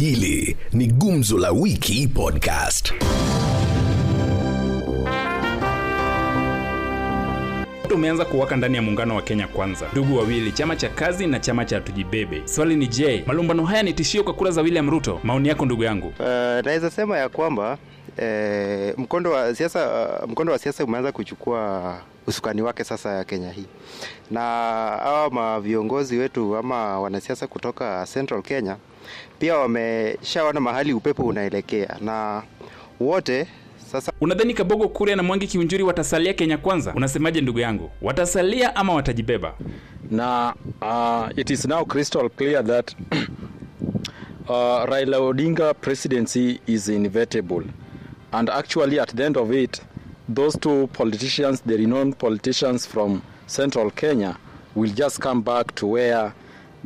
Hili ni Gumzo la Wiki Podcast. Umeanza kuwaka ndani ya muungano wa Kenya Kwanza, ndugu wawili, chama cha kazi na chama cha tujibebe. Swali ni je, malumbano haya ni tishio kwa kura za William Ruto? Maoni yako ndugu yangu. Uh, naweza sema ya kwamba eh, mkondo wa siasa uh, mkondo wa siasa umeanza kuchukua usukani wake sasa ya Kenya hii, na hawa maviongozi wetu ama wanasiasa kutoka Central Kenya pia wameshaona mahali upepo unaelekea, na wote sasa Unadhani Kabogo Kuria na Mwangi Kiunjuri watasalia Kenya Kwanza? Unasemaje ndugu yangu, watasalia ama watajibeba? na uh, it is now crystal clear that uh, Raila Odinga presidency is inevitable and actually at the end of it those two politicians the renowned politicians from central Kenya will just come back to where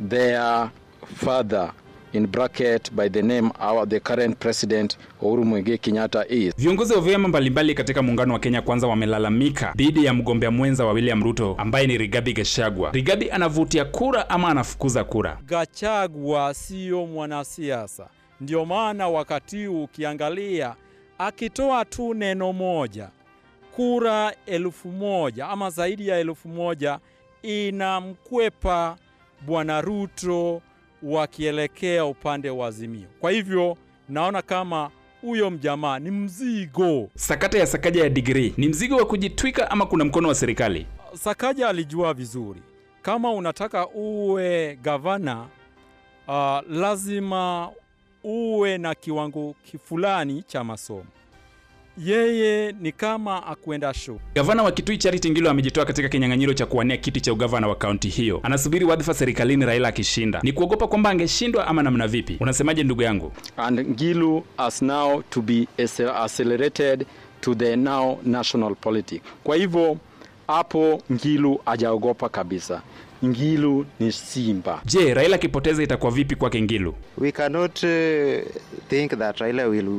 their father in bracket by the name our the current president Uhuru Muigai Kenyatta is Viongozi wa vyama mbalimbali katika muungano wa Kenya Kwanza wamelalamika dhidi ya mgombea mwenza wa William Ruto ambaye ni Rigathi Gachagua. Rigathi anavutia kura ama anafukuza kura? Gachagua siyo mwanasiasa, ndio maana wakati huu ukiangalia akitoa tu neno moja, kura elfu moja ama zaidi ya elfu moja inamkwepa bwana Ruto wakielekea upande wa Azimio. Kwa hivyo naona kama huyo mjamaa ni mzigo. Sakata ya Sakaja ya digrii ni mzigo wa kujitwika ama kuna mkono wa serikali? Sakaja alijua vizuri kama unataka uwe gavana uh, lazima uwe na kiwango fulani cha masomo. Yeye ni kama akuenda show. Gavana wa Kitui Charity Ngilu amejitoa katika kinyang'anyiro cha kuwania kiti cha ugavana wa kaunti hiyo. Anasubiri wadhifa serikalini Raila akishinda. Ni kuogopa kwamba angeshindwa ama namna vipi? Unasemaje ndugu yangu? and Ngilu has now to be accelerated to the now national politics. Kwa hivyo hapo Ngilu hajaogopa kabisa. Ngilu ni simba. Je, Raila akipoteza itakuwa vipi kwake Ngilu? we cannot uh, think that Raila will,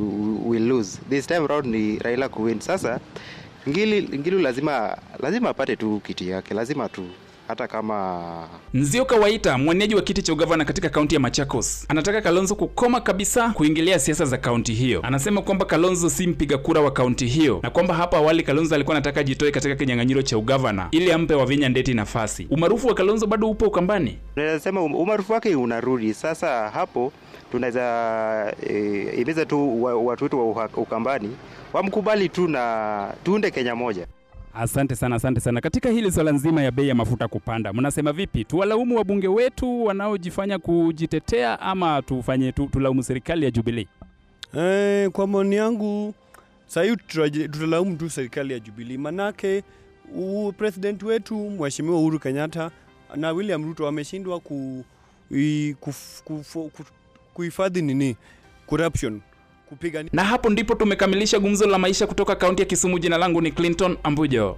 will lose this time round ni Raila kuwin. Sasa Ngilu, Ngilu lazima lazima apate tu kiti yake, lazima tu hata kama Nzioka Waita, mwenyeji wa kiti cha ugavana katika kaunti ya Machakos, anataka Kalonzo kukoma kabisa kuingilia siasa za kaunti hiyo. Anasema kwamba Kalonzo si mpiga kura wa kaunti hiyo na kwamba hapo awali Kalonzo alikuwa anataka ajitoe katika kinyang'anyiro cha ugavana ili ampe Wavinya Ndeti nafasi. Umaarufu wa Kalonzo bado upo ukambani. nasema um- umaarufu wake unarudi sasa. Hapo tunaweza e, imiza tu wa- watu wetu wa Ukambani wamkubali tu na tuunde Kenya moja. Asante sana, asante sana. Katika hili swala nzima ya bei ya mafuta kupanda, mnasema vipi? Tuwalaumu wabunge wetu wanaojifanya kujitetea ama tufanye tu, tulaumu serikali ya Jubilee? Eh, kwa maoni yangu sahii tutalaumu tu serikali ya Jubilee, manake president wetu mheshimiwa Uhuru Kenyatta na William Ruto wameshindwa ku, i- kuf- kufo- ku, kuhifadhi nini corruption kupiga Na hapo ndipo tumekamilisha gumzo la maisha kutoka kaunti ya Kisumu. Jina langu ni Clinton Ambujo.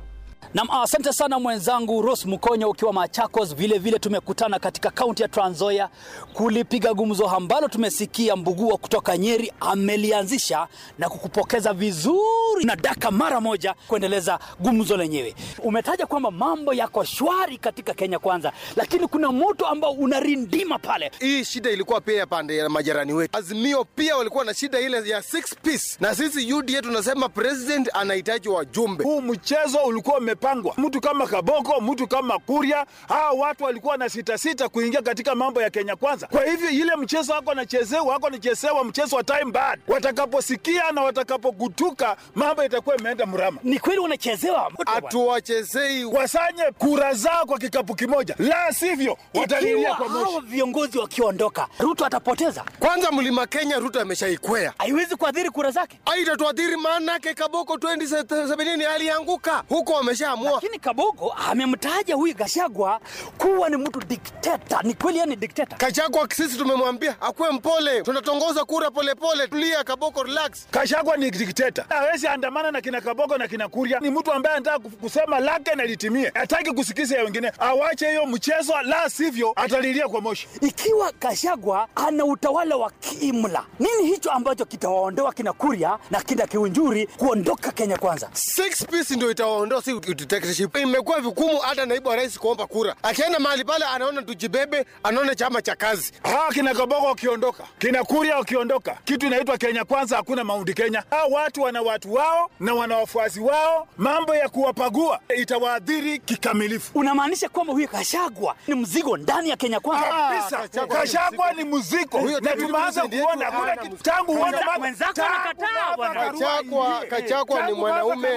Nam, asante sana mwenzangu Ros Mukonyo ukiwa Machakos. Vile vile tumekutana katika kaunti ya Trans Nzoia kulipiga gumzo ambalo tumesikia Mbugua kutoka Nyeri amelianzisha na kukupokeza vizuri na daka mara moja kuendeleza gumzo lenyewe. Umetaja kwamba mambo yako shwari katika Kenya Kwanza, lakini kuna moto ambao unarindima pale. Hii shida ilikuwa pia pande ya majirani wetu. Azimio pia walikuwa na shida ile ya six piece, na sisi UDA tunasema president anahitaji wajumbe. Huu mchezo ulikuwa umepangwa, mtu kama Kaboko, mtu kama Kuria, hawa watu walikuwa na sita sita kuingia katika mambo ya Kenya Kwanza. Kwa hivyo ile mchezo wako anachezewa, wako anachezewa mchezo wa time bad. Watakaposikia na watakapogutuka, mambo itakuwa imeenda mrama. Ni kweli wanachezewa, hatuwachezei, wasanye kura zao kwa kikapu kimoja, la sivyo watalilia kwa moshi. Hao viongozi wakiondoka, Ruto atapoteza. Kwanza mlima Kenya Ruto ameshaikwea, haiwezi kuadhiri kura zake, haitatuadhiri maanake Kaboko 2017 alianguka huko, wamesha ameshaamua. Lakini Kabogo amemtaja huyu Gashagwa kuwa ni mtu dikteta. Ni kweli yani dikteta? Kachagwa sisi tumemwambia akuwe mpole, tunatongoza kura polepole. Tulia Kaboko, relax. Kashagwa ni dikteta, hawezi andamana na kina Kabogo na kina Kuria. Ni mtu ambaye anataka kusema lake na litimie, hataki kusikiza ya wengine. Awache hiyo mchezo, la sivyo atalilia kwa moshi. Ikiwa Gashagwa ana utawala wa kiimla, nini hicho ambacho kitawaondoa kina Kuria na kina Kiunjuri kuondoka Kenya Kwanza? Six piece ndio itawaondoa, si dictatorship. Imekuwa vigumu hata naibu wa rais kuomba kura, akienda mahali pale anaona tujibebe, anaona chama cha kazi. Hawa kina Kabogo wakiondoka, kina Kuria wakiondoka, kitu inaitwa Kenya Kwanza, hakuna maundi Kenya. Hawa watu wana watu wao na wana wafuasi wao, mambo ya kuwapagua itawaadhiri kikamilifu. Unamaanisha kwamba huyu Kashagwa ni mzigo ndani ya Kenya Kwanza? Kabisa, Kashagwa ni mzigo, na tumeanza kuona hakuna kitu tangu uone mwenzako anakataa bwana. Kachakwa, Kachakwa ni mwanaume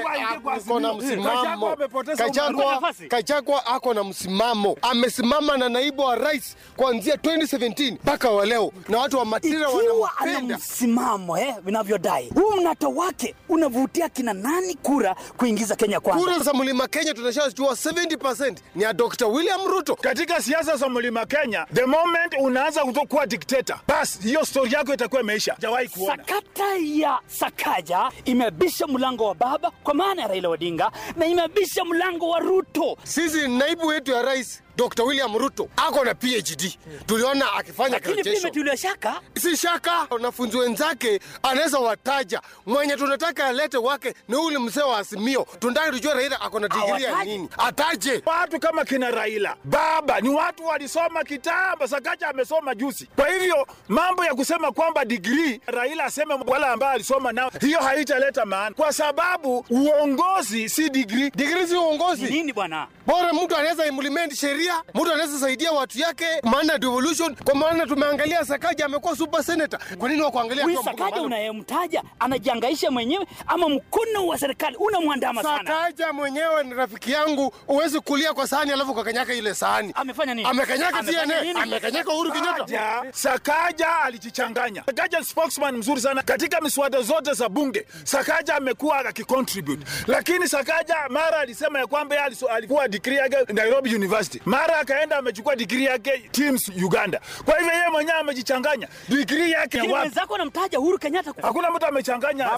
ako na msimamo. Kachakwa, Kachagwa ako na msimamo, amesimama na naibu wa rais kuanzia 2017 mpaka wa leo, na watu wa ana wanampenda. msimamo eh, vinavyodai huu mnato wake unavutia kina nani kura kuingiza Kenya Kwanza? Kura za mlima Kenya tunashajua 70% ni ya Dr. William Ruto. Katika siasa za mlima Kenya, the moment unaanza kutokuwa dikteta, basi hiyo stori yako itakuwa imeisha. Jawahi kuona Sakata ya Sakaja imebisha mlango wa baba kwa maana ya Raila Odinga na imebisha mlango wa Ruto. Sisi naibu wetu ya rais Dr. William Ruto ako na PhD, tuliona akifanya Lakini graduation. imetulia shaka si shaka wanafunzi wenzake anaweza wataja mwenye tunataka alete wake ni ule mzee wa Azimio. Tunataka tujue Raila ako na degree ya nini, ataje. watu kama kina Raila baba ni watu walisoma kitambo. Sakaja amesoma juzi. Kwa hivyo mambo ya kusema kwamba degree Raila aseme wala ambaye alisoma nao, hiyo haitaleta maana, kwa sababu uongozi si digrii. Digrii si uongozi. nini bwana? Bora mtu anaweza implement sheria, mtu anaweza saidia watu yake, maana devolution. Kwa maana tumeangalia Sakaja amekuwa super senator. Kwa nini wakuangalia Huyu tu Sakaja unayemtaja anajiangaisha mwenyewe ama mkono wa serikali unamwandama sana? Sakaja mwenyewe ni rafiki yangu, uwezi kulia kwa sahani alafu ukakanyaka ile sahani. Amefanya nini? Amekanyaka TNA, amekanyaka Uhuru Kenyatta. Sakaja, Sakaja alijichanganya. Sakaja spokesman mzuri sana katika miswada zote za bunge. Sakaja amekuwa akicontribute, lakini Sakaja mara alisema ya kwamba yeye alikuwa degree yake Nairobi University, mara akaenda amechukua degree yake Teams Uganda. Kwa hivyo yeye mwenyewe amejichanganya degree yake wapi? mwenzako anamtaja Uhuru Kenyatta. Hakuna mtu amechanganya.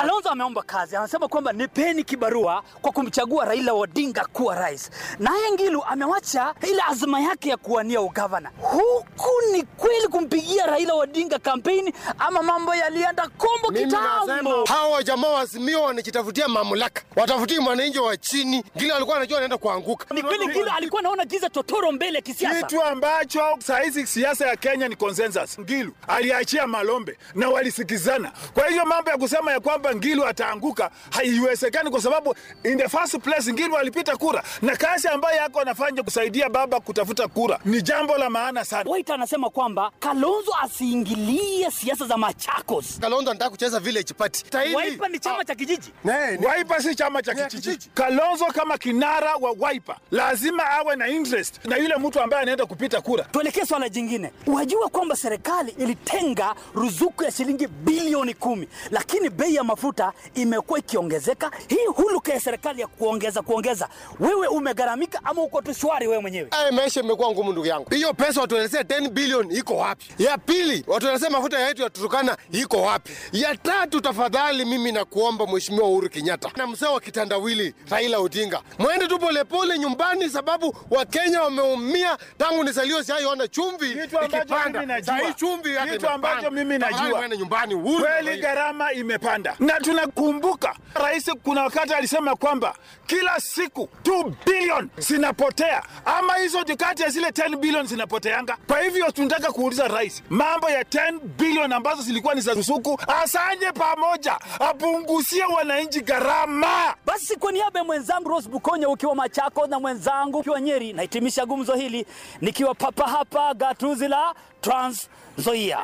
Kalonzo ameomba kazi, anasema kwamba nipeni kibarua kwa kumchagua Raila Odinga kuwa rais. Naye Ngilu amewacha ile azma yake ya kuwania ugavana. Huku ni kweli kumpigia Raila Odinga kampeni ama mambo yalienda kombo kitambo? nasema hawa jamaa wa Azimio wanajitafutia mamlaka, watafuti mwananchi wa chini. Ngile alikuwa anajua anaenda kuanguka. Ni kweli Ngilu alikuwa anaona giza totoro mbele ya kisiasa. kitu ambacho sahizi siasa ya Kenya ni consensus. Ngilu aliachia Malombe na walisikizana. Kwa hivyo mambo ya kusema ya kwamba Ngilu ataanguka haiwezekani, kwa sababu in the first place Ngilu alipita kura, na kazi ambayo yako anafanya kusaidia baba kutafuta kura ni jambo la maana sana. Waita anasema kwamba Kalonzo asiingilie siasa za Machakos. Kalonzo anataka kucheza village party. Taini. Wiper ni chama cha kijiji. Ne, ne. Wiper si chama cha kijiji. Kalonzo kama kinara wa Wiper lazima awe na interest na yule mtu ambaye anaenda kupita kura. Tuelekee swala jingine. Wajua kwamba serikali ilitenga ruzuku ya shilingi bilioni kumi, lakini bei ya mafuta imekuwa ikiongezeka. Hii huluka ya serikali ya kuongeza kuongeza, wewe umegaramika ama uko tu shwari wewe mwenyewe? Aya, maisha imekuwa ngumu ndugu yangu. Hiyo pesa watuelezee 10 billion iko wapi? Ya pili watuelezea mafuta yetu ya Turkana iko wapi? Ya tatu, tafadhali mimi nakuomba Mheshimiwa Uhuru Kenyatta na mzee wa kitandawili Raila Odinga, mwende tu polepole nyumbani, sababu Wakenya wameumia tangu nizaliwe, siaiona chumvi ikipanda. mimi najua. Saa hii chumvi Kitu ambacho mimi najua. mwende nyumbani Uhuru. Kweli gharama imepanda, na tunakumbuka rais kuna wakati alisema kwamba kila siku 2 bilioni zinapotea, ama hizo kati ya zile 10 bilioni zinapoteanga. Kwa hivyo tunataka kuuliza rais, mambo ya 10 bilion ambazo zilikuwa ni za rusuku asanye pamoja, apunguzie wananchi gharama. Basi kwa niaba ya mwenzangu Rose Bukonya ukiwa Machako na mwenzangu ukiwa Nyeri, nahitimisha gumzo hili nikiwa papa hapa gatuzi la Trans Nzoia.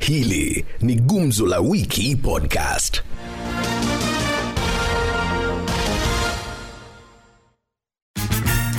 Hili ni Gumzo la Wiki Podcast.